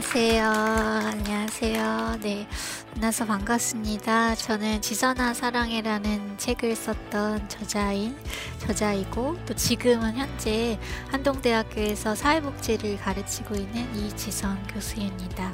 안녕하세요. 안녕하세요. 네. 만나서 반갑습니다. 저는 지선아 사랑해라는 책을 썼던 저자인, 저자이고, 또 지금은 현재 한동대학교에서 사회복지를 가르치고 있는 이지선 교수입니다.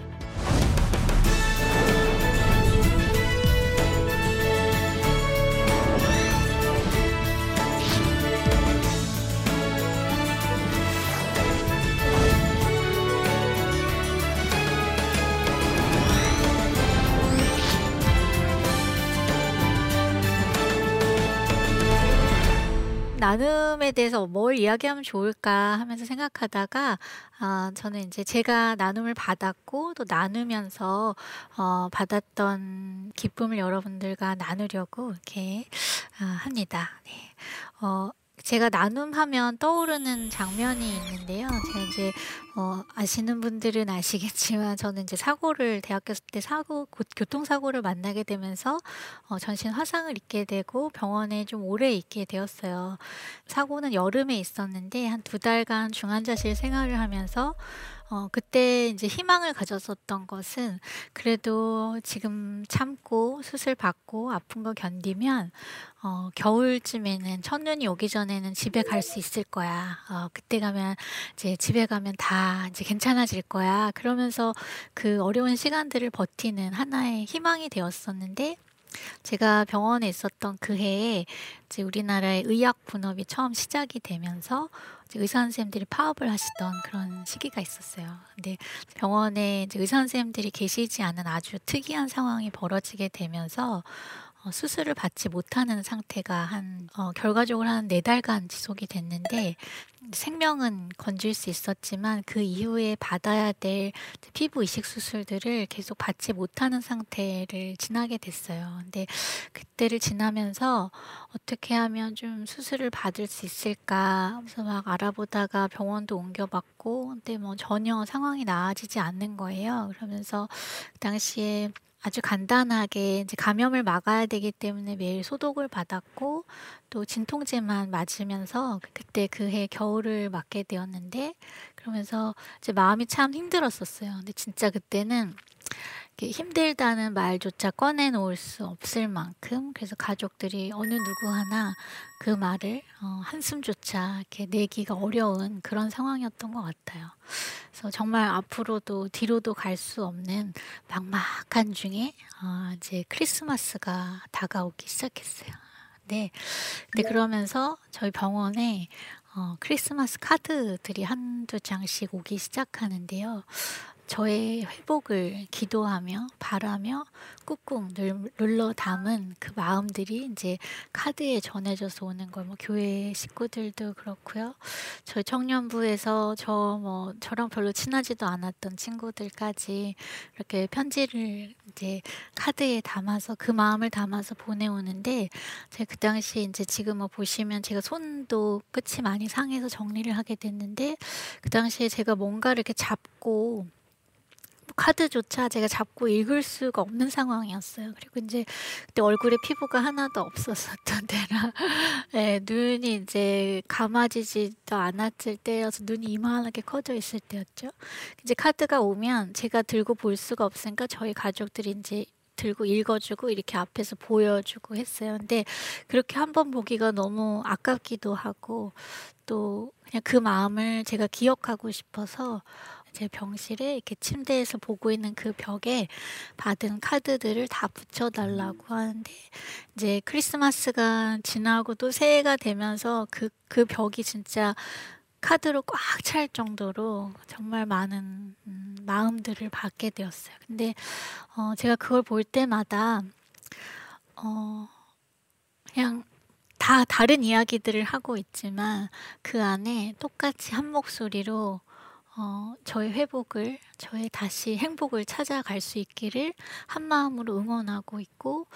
나눔에 대해서 뭘 이야기하면 좋을까 하면서 생각하다가 아 저는 인제 제가 나눔을 받았고 또 나누면서 어 받았던 기쁨을 여러분들과 나누려고 이렇게 아 합니다. 네. 어 제가 나눔하면 떠오르는 장면이 있는데요. 제가 이제 어 아시는 분들은 아시겠지만 저는 이제 사고를 대학교 때 사고 곧 교통사고를 만나게 되면서 어 전신 화상을 입게 되고 병원에 좀 오래 있게 되었어요. 사고는 여름에 있었는데 한 두 달간 중환자실 생활을 하면서 어 그때 인제 희망을 가졌었던 것은 그래도 지금 참고 수술 받고 아픈 거 견디면 어 '겨울쯤에는 첫눈이 오기 전에는 집에 갈 수 있을 거야. 어 그때 가면 이제 집에 가면 다 이제 괜찮아질 거야.' 그러면서 그 어려운 시간들을 버티는 하나의 희망이 되었었는데 제가 병원에 있었던 그 해에 이제 우리나라의 의학 분업이 처음 시작이 되면서 이제 의사 선생님들이 파업을 하시던 그런 시기가 있었어요. 근데 병원에 이제 의사 선생님들이 계시지 않은 아주 특이한 상황이 벌어지게 되면서 어 수술을 받지 못하는 상태가 한 어 결과적으로 한4 달간 지속이 됐는데 생명은 건질 수 있었지만 그 이후에 받아야 될 피부 이식 수술들을 계속 받지 못하는 상태를 지나게 됐어요. 근데 그때를 지나면서 '어떻게 하면 좀 수술을 받을 수 있을까?' 하면서 막 알아보다가 병원도 옮겨 봤고 근데 뭐 전혀 상황이 나아지지 않는 거예요. 그러면서 그 당시에 아주 간단하게 이제 감염을 막아야 되기 때문에 매일 소독을 받았고 또 진통제만 맞으면서 그때 그해 겨울을 맞게 되었는데 그러면서 이제 마음이 참 힘들었었어요. 근데 진짜 그때는 힘들다는 말조차 꺼내 놓을 수 없을 만큼 그래서 가족들이 어느 누구 하나 그 말을 어 한숨조차 이렇게 내기가 어려운 그런 상황이었던 것 같아요. 그래서 정말 앞으로도 뒤로도 갈 수 없는 막막한 중에 어 이제 크리스마스가 다가오기 시작했어요. 네. 근데 그러면서 저희 병원에 어 크리스마스 카드들이 한두 장씩 오기 시작하는데요. 저의 회복을 기도하며 바라며 꾹꾹 눌 눌러 담은 그 마음들이 인제 카드에 전해져서 오는 걸 뭐 교회 식구들도 그렇고요. 저희 청년부에서 저 뭐 저랑 별로 친하지도 않았던 친구들까지 이렇게 편지를 이제 카드에 담아서 그 마음을 담아서 보내오는데 제가 그 당시에 인제 지금 뭐 보시면 제가 손도 끝이 많이 상해서 정리를 하게 됐는데 그 당시에 제가 뭔가를 이렇게 잡고 카드조차 제가 잡고 읽을 수가 없는 상황이었어요. 그리고 인제 그때 얼굴에 피부가 하나도 없었었던 때라 예 눈이 인제 감아지지도 않았을 때여서 눈이 이만하게 커져 있을 때였죠. 이제 카드가 오면 제가 들고 볼 수가 없으니까 저희 가족들이 인제 들고 읽어 주고 이렇게 앞에서 보여 주고 했어요. 근데 그렇게 한 번 보기가 너무 아깝기도 하고 또 그냥 그 마음을 제가 기억하고 싶어서 제 병실에 이렇게 침대에서 보고 있는 그 벽에 받은 카드들을 다 붙여 달라고 하는데 이제 크리스마스가 지나고 또 새해가 되면서 그그 벽이 진짜 카드로 꽉 찰 정도로 정말 많은 음 마음들을 받게 되었어요. 근데 어 제가 그걸 볼 때마다 어 그냥 다 다른 이야기들을 하고 있지만 그 안에 똑같이 한 목소리로 어 저의 회복을 저의 다시 행복을 찾아갈 수 있기를 한 마음으로 응원하고 있고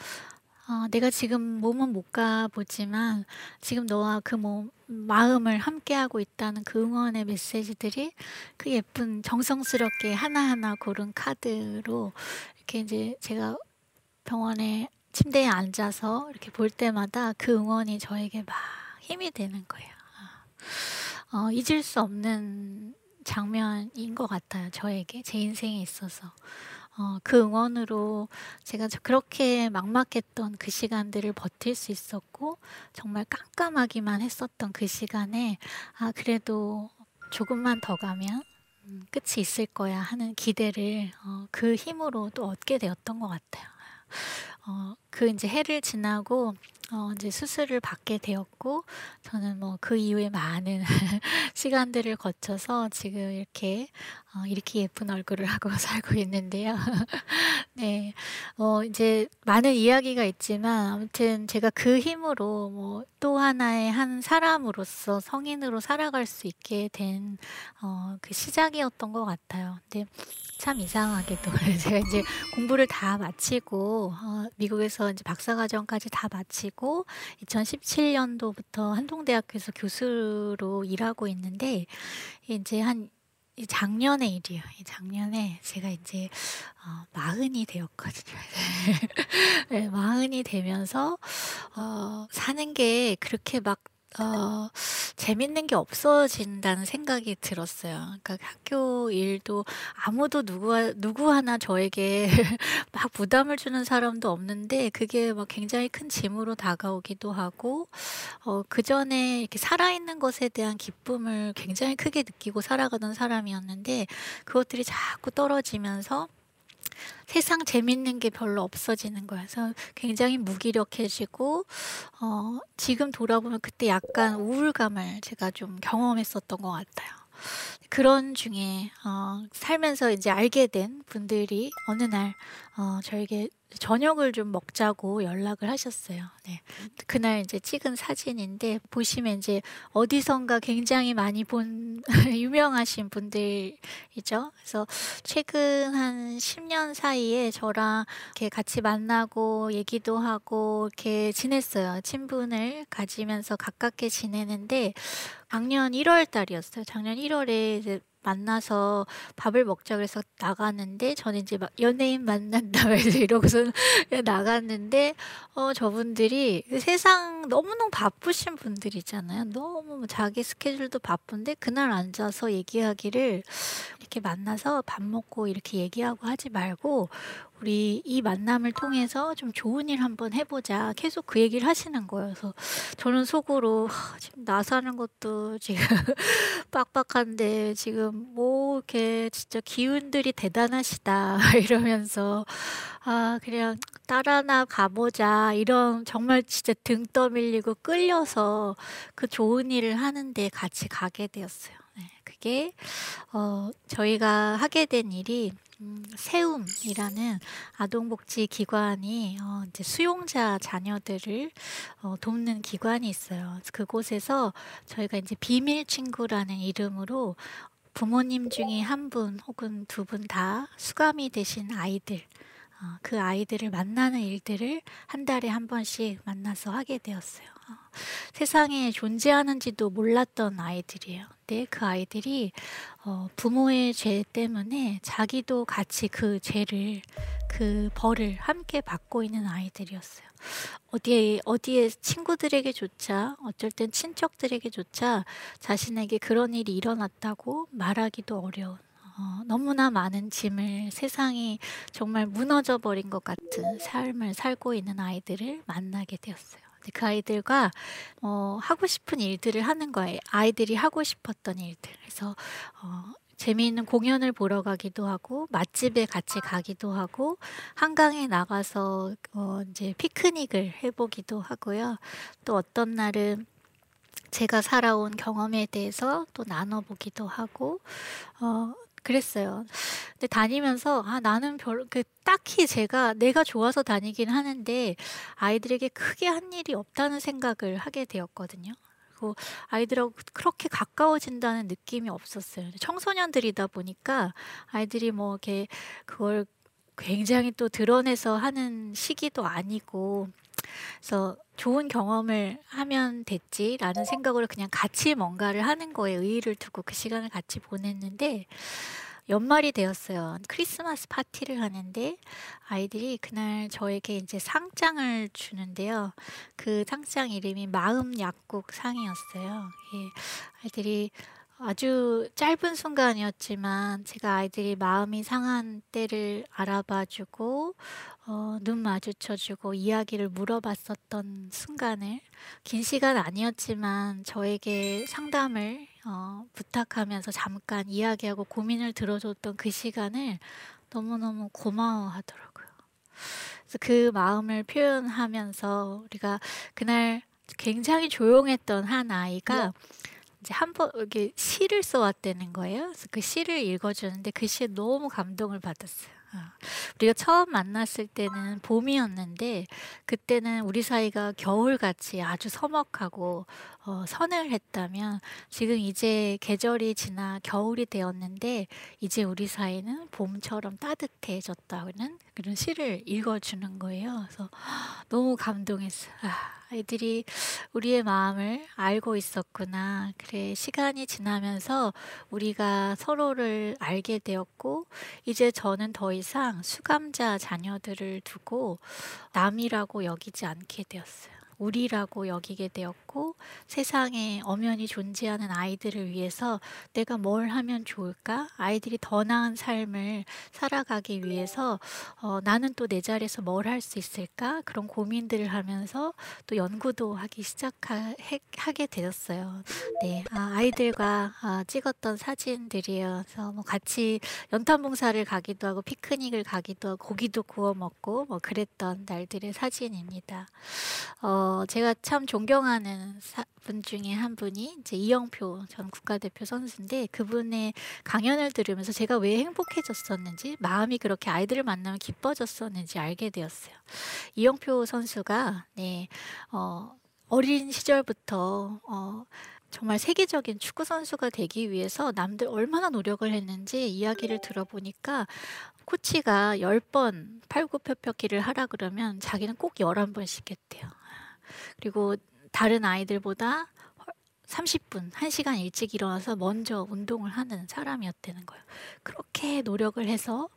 어 "내가 지금 몸은 못 가 보지만 지금 너와 그 몸 마음을 함께하고 있다."는 그 응원의 메시지들이 그 예쁜 정성스럽게 하나하나 고른 카드로 이렇게 인제 제가 병원에 침대에 앉아서 이렇게 볼 때마다 그 응원이 저에게 막 힘이 되는 거예요. 아. 어 잊을 수 없는 장면인 것 같아요. 저에게 제 인생에 있어서. 어, 그 응원으로 제가 그렇게 막막했던 그 시간들을 버틸 수 있었고 정말 깜깜하기만 했었던 그 시간에 아 그래도 조금만 더 가면 음, 끝이 있을 거야 하는 기대를 어, 그 힘으로 또 얻게 되었던 것 같아요. 어, 그 이제 해를 지나고 어, 이제 수술을 받게 되었고 저는 뭐 그 이후에 많은 시간들을 거쳐서 지금 이렇게 어, 이렇게 예쁜 얼굴을 하고 살고 있는데요. 네, 어, 이제 많은 이야기가 있지만 아무튼 제가 그 힘으로 뭐 또 하나의 한 사람으로서 성인으로 살아갈 수 있게 된 어, 그 시작이었던 것 같아요. 근데 참 이상하게도 제가 이제 공부를 다 마치고 어, 미국에서 이제 박사과정까지 다 마치고 2017년도부터 한동대학교에서 교수로 일하고 있는데 이제 한 작년의 일이에요. 작년에 제가 이제 어, 마흔이 되었거든요. 네, 마흔이 되면서 어, 사는 게 그렇게 막 어 재밌는 게 없어진다는 생각이 들었어요. 그러니까 학교 일도 아무도 누구 누구 하나 저에게 막 부담을 주는 사람도 없는데 그게 막 굉장히 큰 짐으로 다가오기도 하고 어 그 전에 이렇게 살아있는 것에 대한 기쁨을 굉장히 크게 느끼고 살아가던 사람이었는데 그것들이 자꾸 떨어지면서 세상 재밌는 게 별로 없어지는. 그래서 굉장히 무기력해지고 어 지금 돌아보면 그때 약간 우울감을 제가 좀 경험했었던 것 같아요. 그런 중에 어 살면서 이제 알게 된 분들이 어느 날 어 저에게 저녁을 좀 먹자고 연락을 하셨어요. 네. 그날 이제 찍은 사진인데 보시면 이제 어디선가 굉장히 많이 본 유명하신 분들이죠. 그래서 최근 한 10년 사이에 저랑 이렇게 같이 만나고 얘기도 하고 이렇게 지냈어요. 친분을 가지면서 가깝게 지내는데 작년 1월 달이었어요. 작년 1월에 이제 만나서 밥을 먹자 그래서 나갔는데 저는 이제 막 연예인 만난다 해서 이러고서 나갔는데 어 저분들이 세상 너무너무 바쁘신 분들이잖아요. 너무 뭐 자기 스케줄도 바쁜데 그날 앉아서 얘기하기를 이렇게 만나서 밥 먹고 이렇게 얘기하고 하지 말고 우리 이 만남을 통해서 좀 좋은 일 한번 해보자. 계속 그 얘기를 하시는. 그래서 저는 속으로 지금 나 사는 것도 지금 빡빡한데 지금 뭐 이렇게 진짜 기운들이 대단하시다 이러면서 아 그냥 따라나 가보자 이런 정말 진짜 등 떠밀리고 끌려서 그 좋은 일을 하는데 같이 가게 되었어요. 네, 그게 어, 저희가 하게 된 일이 음, 세움이라는 아동복지 기관이 어, 이제 수용자 자녀들을 어, 돕는 기관이 있어요. 그곳에서 저희가 이제 비밀 친구라는 이름으로 부모님 중에 한 분 혹은 두 분 다 수감이 되신 아이들 어, 그 아이들을 만나는 일들을 한 달에 한 번씩 만나서 하게 되었어요. 어, 세상에 존재하는지도 몰랐던 아이들이에요. 근데 그 아이들이 어, 부모의 죄 때문에 자기도 같이 그 죄를 그 벌을 함께 받고 있는 아이들이었어요. 어디에 어디에 친구들에게조차 어쩔 땐 친척들에게조차 자신에게 그런 일이 일어났다고 말하기도 어려운 어, 너무나 많은 짐을 세상이 정말 무너져 버린 것 같은 삶을 살고 있는 아이들을 만나게 되었어요. 그 아이들과 어, 하고 싶은 일들을 하는 거예요. 아이들이 하고 싶었던 일들. 그래서 어, 재미있는 공연을 보러 가기도 하고 맛집에 같이 가기도 하고 한강에 나가서 어, 이제 피크닉을 해보기도 하고요. 또 어떤 날은 제가 살아온 경험에 대해서 또 나눠보기도 하고 어, 그랬어요. 근데 다니면서 아 나는 별로 그 딱히 제가 내가 좋아서 다니긴 하는데 아이들에게 크게 한 일이 없다는 생각을 하게 되었거든요. 그리고 아이들하고 그렇게 가까워진다는 느낌이 없었어요. 청소년들이다 보니까 아이들이 뭐 이렇게 그걸 굉장히 또 드러내서 하는 시기도 아니고 그래서 좋은 경험을 하면 됐지라는 생각으로 그냥 같이 뭔가를 하는 거에 의의를 두고 그 시간을 같이 보냈는데 연말이 되었어요. 크리스마스 파티를 하는데 아이들이 그날 저에게 이제 상장을 주는데요. 그 상장 이름이 마음 약국 상이었어요. 예, 아이들이 아주 짧은 순간이었지만 제가 아이들이 마음이 상한 때를 알아봐 주고 어, 눈 마주쳐 주고 이야기를 물어봤었던 순간을 긴 시간 아니었지만 저에게 상담을 어, 부탁하면서 잠깐 이야기하고 고민을 들어줬던 그 시간을 너무너무 고마워하더라고요. 그래서 그 마음을 표현하면서 우리가 그날 굉장히 조용했던 한 아이가 네. 이제 한 번 이렇게 시를 써왔다는 거예요. 그래서 그 시를 읽어주는데 그 시에 너무 감동을 받았어요. 아, 우리가 처음 만났을 때는 봄이었는데 그때는 우리 사이가 겨울같이 아주 서먹하고 어, 서늘했다면 지금 이제 계절이 지나 겨울이 되었는데 이제 우리 사이는 봄처럼 따뜻해졌다는 그런 시를 읽어주는 거예요. 그래서 너무 감동했어요. 아, 아이들이 우리의 마음을 알고 있었구나. 그래, 시간이 지나면서 우리가 서로를 알게 되었고, 이제 저는 더 이상 수감자 자녀들을 두고 남이라고 여기지 않게 되었어요. 우리라고 여기게 되었고 세상에 엄연히 존재하는 아이들을 위해서 내가 뭘 하면 좋을까? 아이들이 더 나은 삶을 살아가기 위해서 어, 나는 또 내 자리에서 뭘 할 수 있을까? 그런 고민들을 하면서 또 연구도 하기 시작하게 되었어요. 네, 아, 아이들과 아, 찍었던 사진들이에요. 그래서 뭐 같이 연탄 봉사를 가기도 하고 피크닉을 가기도 하고 고기도 구워 먹고 뭐 그랬던 날들의 사진입니다. 어, 어, 제가 참 존경하는 사, 분 중에 한 분이 이제 이영표 전 국가대표 선수인데 그분의 강연을 들으면서 제가 왜 행복해졌었는지 마음이 그렇게 아이들을 만나면 기뻐졌었는지 알게 되었어요. 이영표 선수가 네, 어, 어린 시절부터 어, 정말 세계적인 축구 선수가 되기 위해서 남들 얼마나 노력을 했는지 이야기를 들어보니까 코치가 10번 팔굽혀펴기를 하라 그러면 자기는 꼭 11번씩 했대요. 그리고 다른 아이들보다 30분, 1시간 일찍 일어나서 먼저 운동을 하는 사람이었다는 거예요. 그렇게 노력을 해서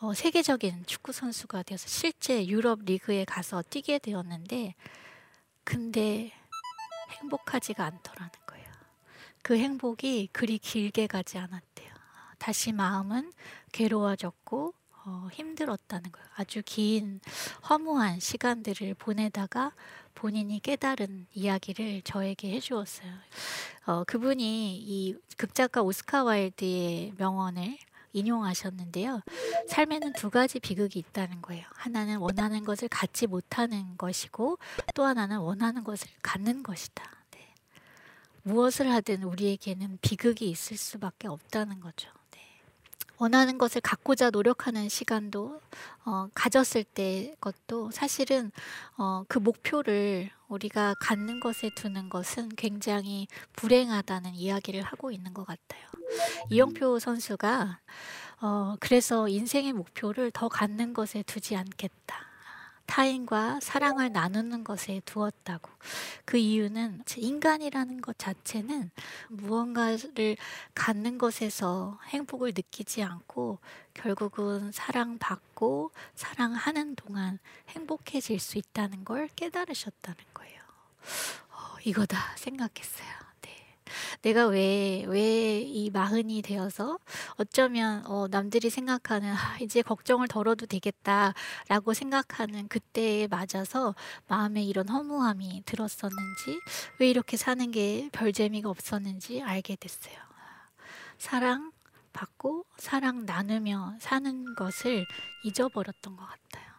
어, 세계적인 축구 선수가 되어서 실제 유럽 리그에 가서 뛰게 되었는데, 근데 행복하지가 않더라는 거예요. 그 행복이 그리 길게 가지 않았대요. 다시 마음은 괴로워졌고, 어, 힘들었다는 거예요. 아주 긴 허무한 시간들을 보내다가 본인이 깨달은 이야기를 저에게 해주었어요. 어, 그분이 이 극작가 오스카 와일드의 명언을 인용하셨는데요. 삶에는 두 가지 비극이 있다는 거예요. 하나는 원하는 것을 갖지 못하는 것이고 또 하나는 원하는 것을 갖는 것이다. 네. 무엇을 하든 우리에게는 비극이 있을 수밖에 없다는 거죠. 원하는 것을 갖고자 노력하는 시간도 어, 가졌을 때 것도 사실은 어, 그 목표를 우리가 갖는 것에 두는 것은 굉장히 불행하다는 이야기를 하고 있는 것 같아요. 이영표 선수가 어, 그래서 인생의 목표를 더 갖는 것에 두지 않겠다. 타인과 사랑을 나누는 것에 두었다고. 그 이유는 인간이라는 것 자체는 무언가를 갖는 것에서 행복을 느끼지 않고 결국은 사랑받고 사랑하는 동안 행복해질 수 있다는 걸 깨달으셨다는 거예요. 어, 이거다 생각했어요. 내가 왜, 왜 이 마흔이 되어서 어쩌면 어, 남들이 생각하는 아, 이제 걱정을 덜어도 되겠다라고 생각하는 그때에 맞아서 마음에 이런 허무함이 들었었는지 왜 이렇게 사는 게 별 재미가 없었는지 알게 됐어요. 사랑 받고 사랑 나누며 사는 것을 잊어버렸던 것 같아요.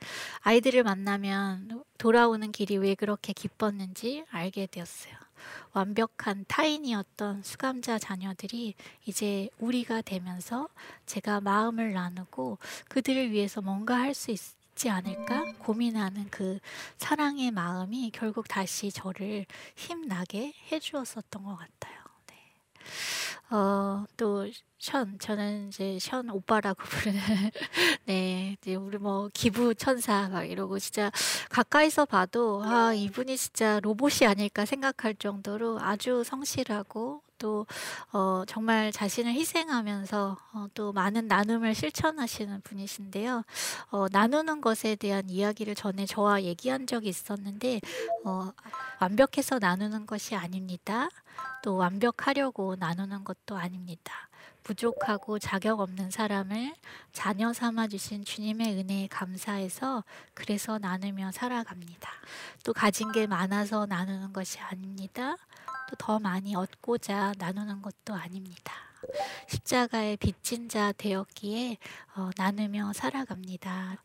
네. 아이들을 만나면 돌아오는 길이 왜 그렇게 기뻤는지 알게 되었어요. 완벽한 타인이었던 수감자 자녀들이 이제 우리가 되면서 제가 마음을 나누고 그들을 위해서 뭔가 할 수 있지 않을까 고민하는 그 사랑의 마음이 결국 다시 저를 힘나게 해주었었던 것 같아요. 네. 어, 또, 션, 저는 이제 션 오빠라고 부르는, 네, 이제 우리 뭐 기부 천사 막 이러고 진짜 가까이서 봐도 아 이분이 진짜 로봇이 아닐까 생각할 정도로 아주 성실하고 또 어, 정말 자신을 희생하면서 어, 또 많은 나눔을 실천하시는 분이신데요. 어, 나누는 것에 대한 이야기를 전에 저와 얘기한 적이 있었는데 어, 완벽해서 나누는 것이 아닙니다. 또 완벽하려고 나누는 것도 아닙니다. 부족하고 자격 없는 사람을 자녀 삼아 주신 주님의 은혜에 감사해서 그래서 나누며 살아갑니다. 또 가진 게 많아서 나누는 것이 아닙니다. 또 더 많이 얻고자 나누는 것도 아닙니다. 십자가의 빚진 자 되었기에 어, 나누며 살아갑니다.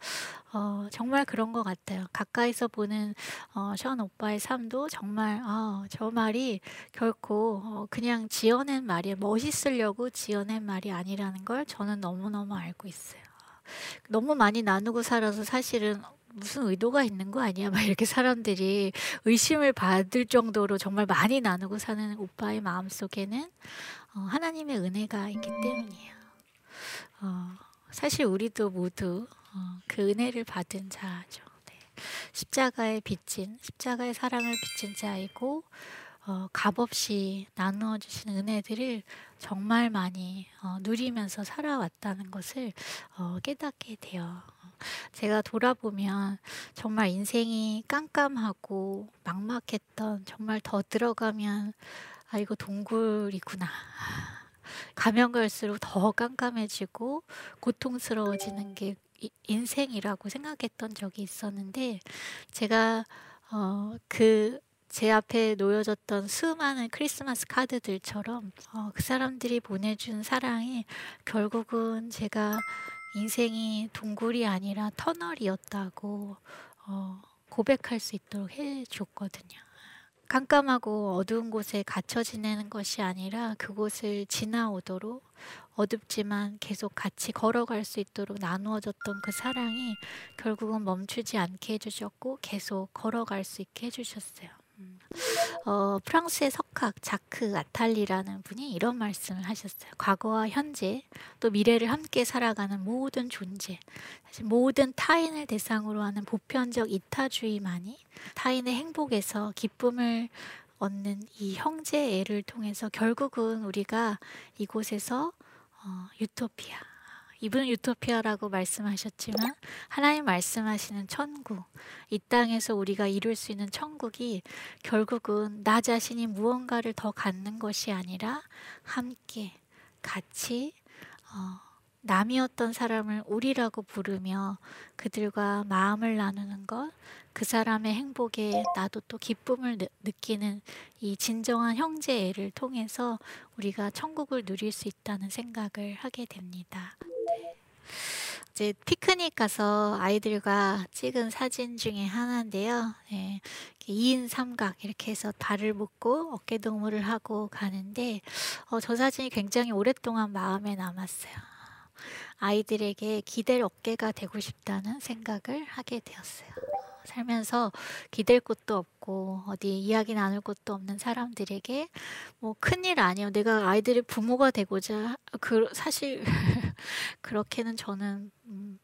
어, 정말 그런 것 같아요. 가까이서 보는 어, 션 오빠의 삶도 정말 어, 저 말이 결코 어, 그냥 지어낸 말이 멋있으려고 지어낸 말이 아니라는 걸 저는 너무너무 알고 있어요. 너무 많이 나누고 살아서 사실은 무슨 의도가 있는 거 아니야? 막 이렇게 사람들이 의심을 받을 정도로 정말 많이 나누고 사는 오빠의 마음 속에는 어, 하나님의 은혜가 있기 때문이에요. 어, 사실 우리도 모두 어, 그 은혜를 받은 자죠. 네. 십자가의 빚진, 십자가의 사랑을 빚진 자이고 어, 값없이 나누어 주신 은혜들을 정말 많이 어, 누리면서 살아왔다는 것을 어, 깨닫게 돼요. 제가 돌아보면 정말 인생이 깜깜하고 막막했던 정말 더 들어가면 아 이거 동굴이구나. 가면 갈수록 더 깜깜해지고 고통스러워지는 게 인생이라고 생각했던 적이 있었는데 제가 어, 그 제 앞에 놓여졌던 수많은 크리스마스 카드들처럼 어, 그 사람들이 보내준 사랑이 결국은 제가 인생이 동굴이 아니라 터널이었다고 어, 고백할 수 있도록 해줬거든요. 깜깜하고 어두운 곳에 갇혀 지내는 것이 아니라 그곳을 지나오도록 어둡지만 계속 같이 걸어갈 수 있도록 나누어졌던 그 사랑이 결국은 멈추지 않게 해주셨고 계속 걸어갈 수 있게 해주셨어요. 음. 어, 프랑스의 석학 자크 아탈리라는 분이 이런 말씀을 하셨어요. 과거와 현재 또 미래를 함께 살아가는 모든 존재, 사실 모든 타인을 대상으로 하는 보편적 이타주의만이 타인의 행복에서 기쁨을 얻는 이 형제애를 통해서 결국은 우리가 이곳에서 어, 유토피아 이분은 유토피아라고 말씀하셨지만 하나님 말씀하시는 천국, 이 땅에서 우리가 이룰 수 있는 천국이 결국은 나 자신이 무언가를 더 갖는 것이 아니라 함께 같이 어, 남이었던 사람을 우리라고 부르며 그들과 마음을 나누는 것, 그 사람의 행복에 나도 또 기쁨을 느끼는 이 진정한 형제애를 통해서 우리가 천국을 누릴 수 있다는 생각을 하게 됩니다. 이제 피크닉 가서 아이들과 찍은 사진 중에 하나인데요. 네, 2인 삼각 이렇게 해서 발을 묶고 어깨 동무를 하고 가는데 어, 저 사진이 굉장히 오랫동안 마음에 남았어요. 아이들에게 기댈 어깨가 되고 싶다는 생각을 하게 되었어요. 살면서 기댈 곳도 없고 어디 이야기 나눌 곳도 없는 사람들에게 뭐 큰일 아니에요. 내가 아이들의 부모가 되고자 그 사실 그렇게는 저는 음,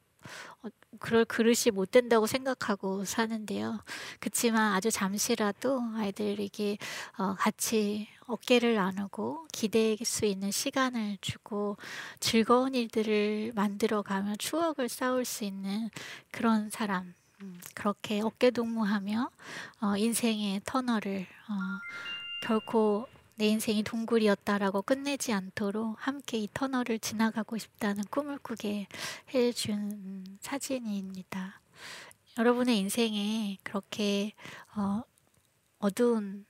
어, 그럴 그릇이 못 된다고 생각하고 사는데요. 그렇지만 아주 잠시라도 아이들에게 어, 같이 어깨를 나누고 기댈 수 있는 시간을 주고 즐거운 일들을 만들어가며 추억을 쌓을 수 있는 그런 사람 음, 그렇게 어깨동무하며 어, 인생의 터널을 어, 결코 내 인생이 동굴이었다라고 끝내지 않도록 함께 이 터널을 지나가고 싶다는 꿈을 꾸게 해준 사진입니다. 여러분의 인생에 그렇게 어, 어두운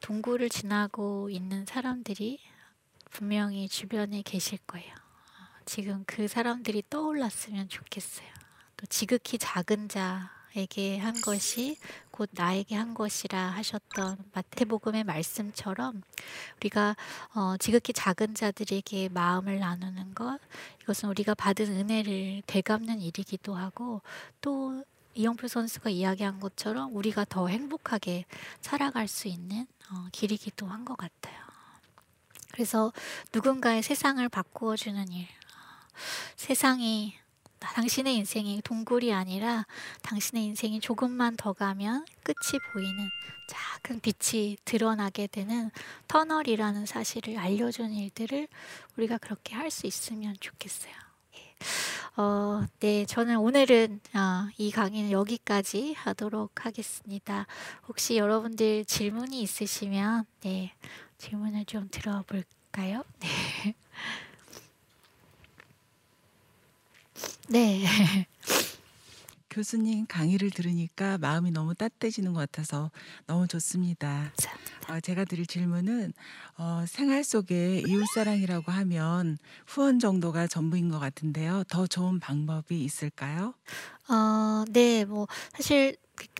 동굴을 지나고 있는 사람들이 분명히 주변에 계실 거예요. 지금 그 사람들이 떠올랐으면 좋겠어요. 또 지극히 작은 자 에게 한 것이 곧 나에게 한 것이라 하셨던 마태복음의 말씀처럼 우리가 어, 지극히 작은 자들에게 마음을 나누는 것 이것은 우리가 받은 은혜를 되갚는 일이기도 하고 또 이영표 선수가 이야기한 것처럼 우리가 더 행복하게 살아갈 수 있는 어, 길이기도 한 것 같아요. 그래서 누군가의 세상을 바꾸어 주는 일, 세상이 당신의 인생이 동굴이 아니라 당신의 인생이 조금만 더 가면 끝이 보이는 작은 빛이 드러나게 되는 터널이라는 사실을 알려준 일들을 우리가 그렇게 할 수 있으면 좋겠어요. 예. 어, 네, 저는 오늘은 어, 이 강의는 여기까지 하도록 하겠습니다. 혹시 여러분들 질문이 있으시면 네, 질문을 좀 들어볼까요? 네. 네. 교수님 강의를 들으니까 마음이 너무 따뜻해지는 것 같아서 너무 좋습니다. 어, 제가 드릴 질문은 어, 생활 속에 이웃사랑이라고 하면 후원 정도가 전부인 것 같은데요. 더 좋은 방법이 있을까요? 어, 네, 뭐 사실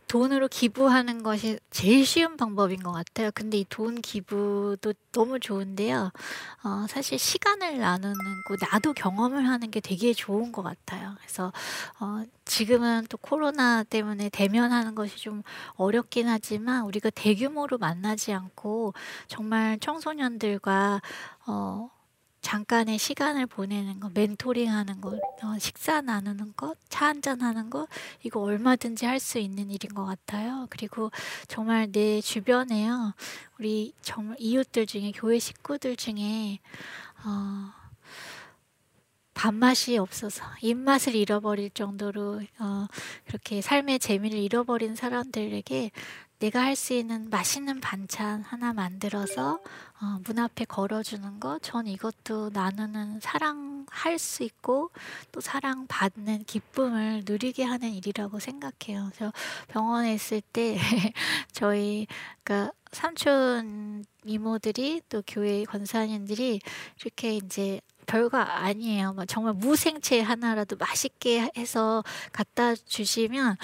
돈으로 기부하는 것이 제일 쉬운 방법인 것 같아요. 근데 이 돈 기부도 너무 좋은데요. 어, 사실 시간을 나누는 거, 나도 경험을 하는 게 되게 좋은 것 같아요. 그래서 어, 지금은 또 코로나 때문에 대면하는 것이 좀 어렵긴 하지만 우리가 대규모로 만나지 않고 정말 청소년들과 어, 잠깐의 시간을 보내는 것, 멘토링 하는 것, 어, 식사 나누는 것, 차 한잔 하는 것, 이거 얼마든지 할 수 있는 일인 것 같아요. 그리고 정말 내 주변에요. 우리 정말 이웃들 중에, 교회 식구들 중에, 어, 밥맛이 없어서 입맛을 잃어버릴 정도로 어, 그렇게 삶의 재미를 잃어버린 사람들에게 내가 할 수 있는 맛있는 반찬 하나 만들어서 어, 문 앞에 걸어주는 거, 전 이것도 나누는 사랑할 수 있고 또 사랑받는 기쁨을 누리게 하는 일이라고 생각해요. 저 병원에 있을 때 저희 그러니까 삼촌 이모들이 또 교회 권사님들이 이렇게 이제 별거 아니에요. 뭐 정말 무생채 하나라도 맛있게 해서 갖다 주시면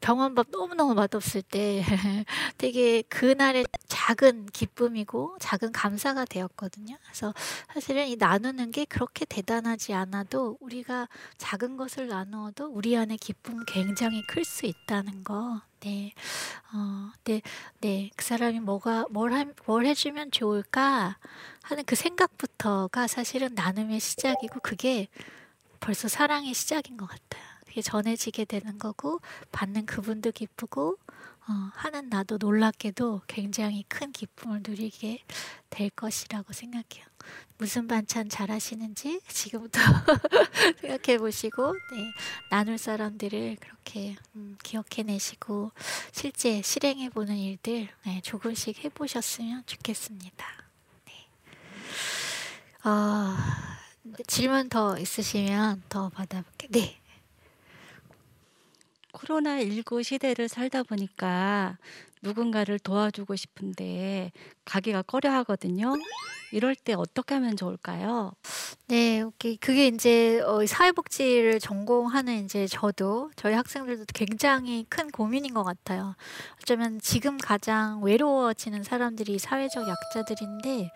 병원밥 너무너무 맛없을 때 되게 그날의 작은 기쁨이고 작은 감사가 되었거든요. 그래서 사실은 이 나누는 게 그렇게 대단하지 않아도 우리가 작은 것을 나누어도 우리 안에 기쁨 굉장히 클 수 있다는 거. 네, 어, 네, 네, 그 사람이 뭐가 뭘, 하, 뭘 해주면 좋을까 하는 그 생각부터가 사실은 나눔의 시작이고 그게 벌써 사랑의 시작인 것 같아요. 그게 전해지게 되는 거고 받는 그분도 기쁘고 어, 하는 나도 놀랍게도 굉장히 큰 기쁨을 누리게 될 것이라고 생각해요. 무슨 반찬 잘 하시는지 지금부터 생각해 보시고 네, 나눌 사람들을 그렇게 음, 기억해내시고 실제 실행해 보는 일들 네, 조금씩 해보셨으면 좋겠습니다. 네. 어, 질문 더 있으시면 더 받아볼게요. 네. 코로나19 시대를 살다 보니까 누군가를 도와주고 싶은데 가기가 꺼려 하거든요. 이럴 때 어떻게 하면 좋을까요? 네, 오케이. 그게 이제 어, 사회복지를 전공하는 이제 저도 저희 학생들도 굉장히 큰 고민인 것 같아요. 어쩌면 지금 가장 외로워지는 사람들이 사회적 약자들인데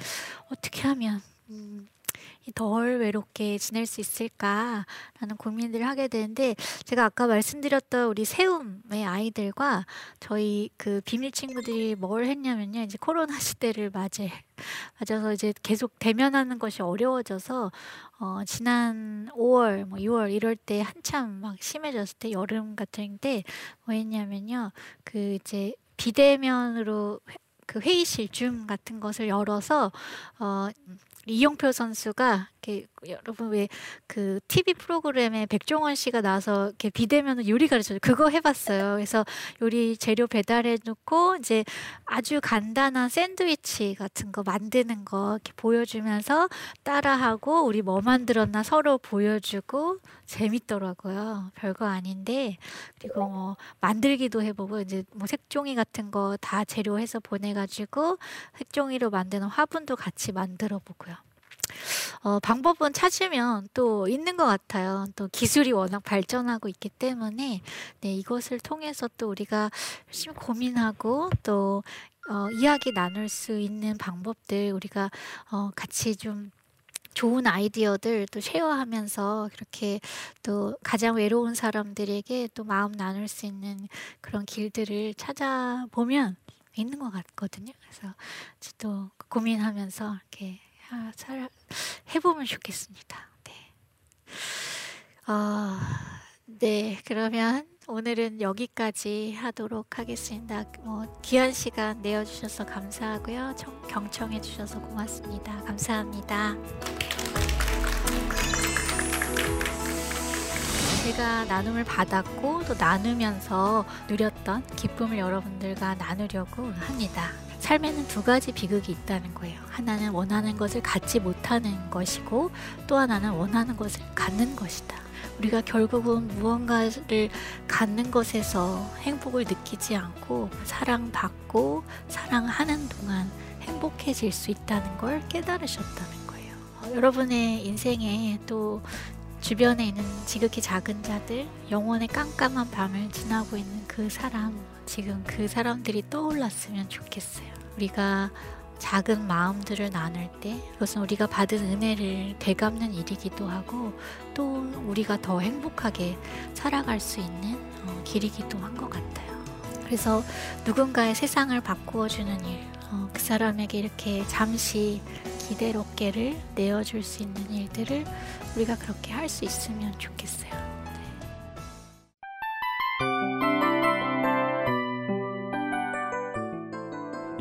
어떻게 하면 음, 덜 외롭게 지낼 수 있을까라는 고민들을 하게 되는데 제가 아까 말씀드렸던 우리 세움의 아이들과 저희 그 비밀 친구들이 뭘 했냐면요. 이제 코로나 시대를 맞이 맞아서 이제 계속 대면하는 것이 어려워져서 어 지난 5월 뭐 6월 이럴 때 한참 막 심해졌을 때 여름 같은 때 뭐 했냐면요. 그 이제 비대면으로 그 회의실 줌 같은 것을 열어서 어 이용표 선수가 이렇게 여러분 왜 그 TV 프로그램에 백종원 씨가 나와서 이렇게 비대면으로 요리 가르쳐요. 그거 해봤어요. 그래서 요리 재료 배달해 놓고 이제 아주 간단한 샌드위치 같은 거 만드는 거 이렇게 보여주면서 따라하고 우리 뭐 만들었나 서로 보여주고 재밌더라고요. 별거 아닌데 그리고 뭐 만들기도 해보고 이제 뭐 색종이 같은 거 다 재료해서 보내가지고 색종이로 만드는 화분도 같이 만들어 보고요. 어, 방법은 찾으면 또 있는 것 같아요. 또 기술이 워낙 발전하고 있기 때문에 네, 이것을 통해서 또 우리가 열심히 고민하고 또 어, 이야기 나눌 수 있는 방법들 우리가 어, 같이 좀 좋은 아이디어들 또 쉐어하면서 그렇게 또 가장 외로운 사람들에게 또 마음 나눌 수 있는 그런 길들을 찾아보면 있는 것 같거든요. 그래서 또 고민하면서 이렇게 아, 잘 해보면 좋겠습니다. 네. 어, 네, 그러면 오늘은 여기까지 하도록 하겠습니다. 뭐 귀한 시간 내어주셔서 감사하고요. 청, 경청해 주셔서 고맙습니다. 감사합니다. 제가 나눔을 받았고 또 나누면서 누렸던 기쁨을 여러분들과 나누려고 합니다. 삶에는 두 가지 비극이 있다는 거예요. 하나는 원하는 것을 갖지 못하는 것이고 또 하나는 원하는 것을 갖는 것이다. 우리가 결국은 무언가를 갖는 것에서 행복을 느끼지 않고 사랑받고 사랑하는 동안 행복해질 수 있다는 걸 깨달으셨다는 거예요. 어, 여러분의 인생에 또 주변에 있는 지극히 작은 자들, 영혼의 깜깜한 밤을 지나고 있는 그 사람, 지금 그 사람들이 떠올랐으면 좋겠어요. 우리가 작은 마음들을 나눌 때 그것은 우리가 받은 은혜를 되갚는 일이기도 하고 또 우리가 더 행복하게 살아갈 수 있는 어, 길이기도 한 것 같아요. 그래서 누군가의 세상을 바꾸어 주는 일, 어, 그 사람에게 이렇게 잠시 기대 어깨를 내어줄 수 있는 일들을 우리가 그렇게 할 수 있으면 좋겠어요.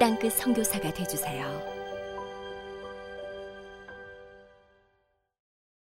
땅끝 선교사가 되주세요.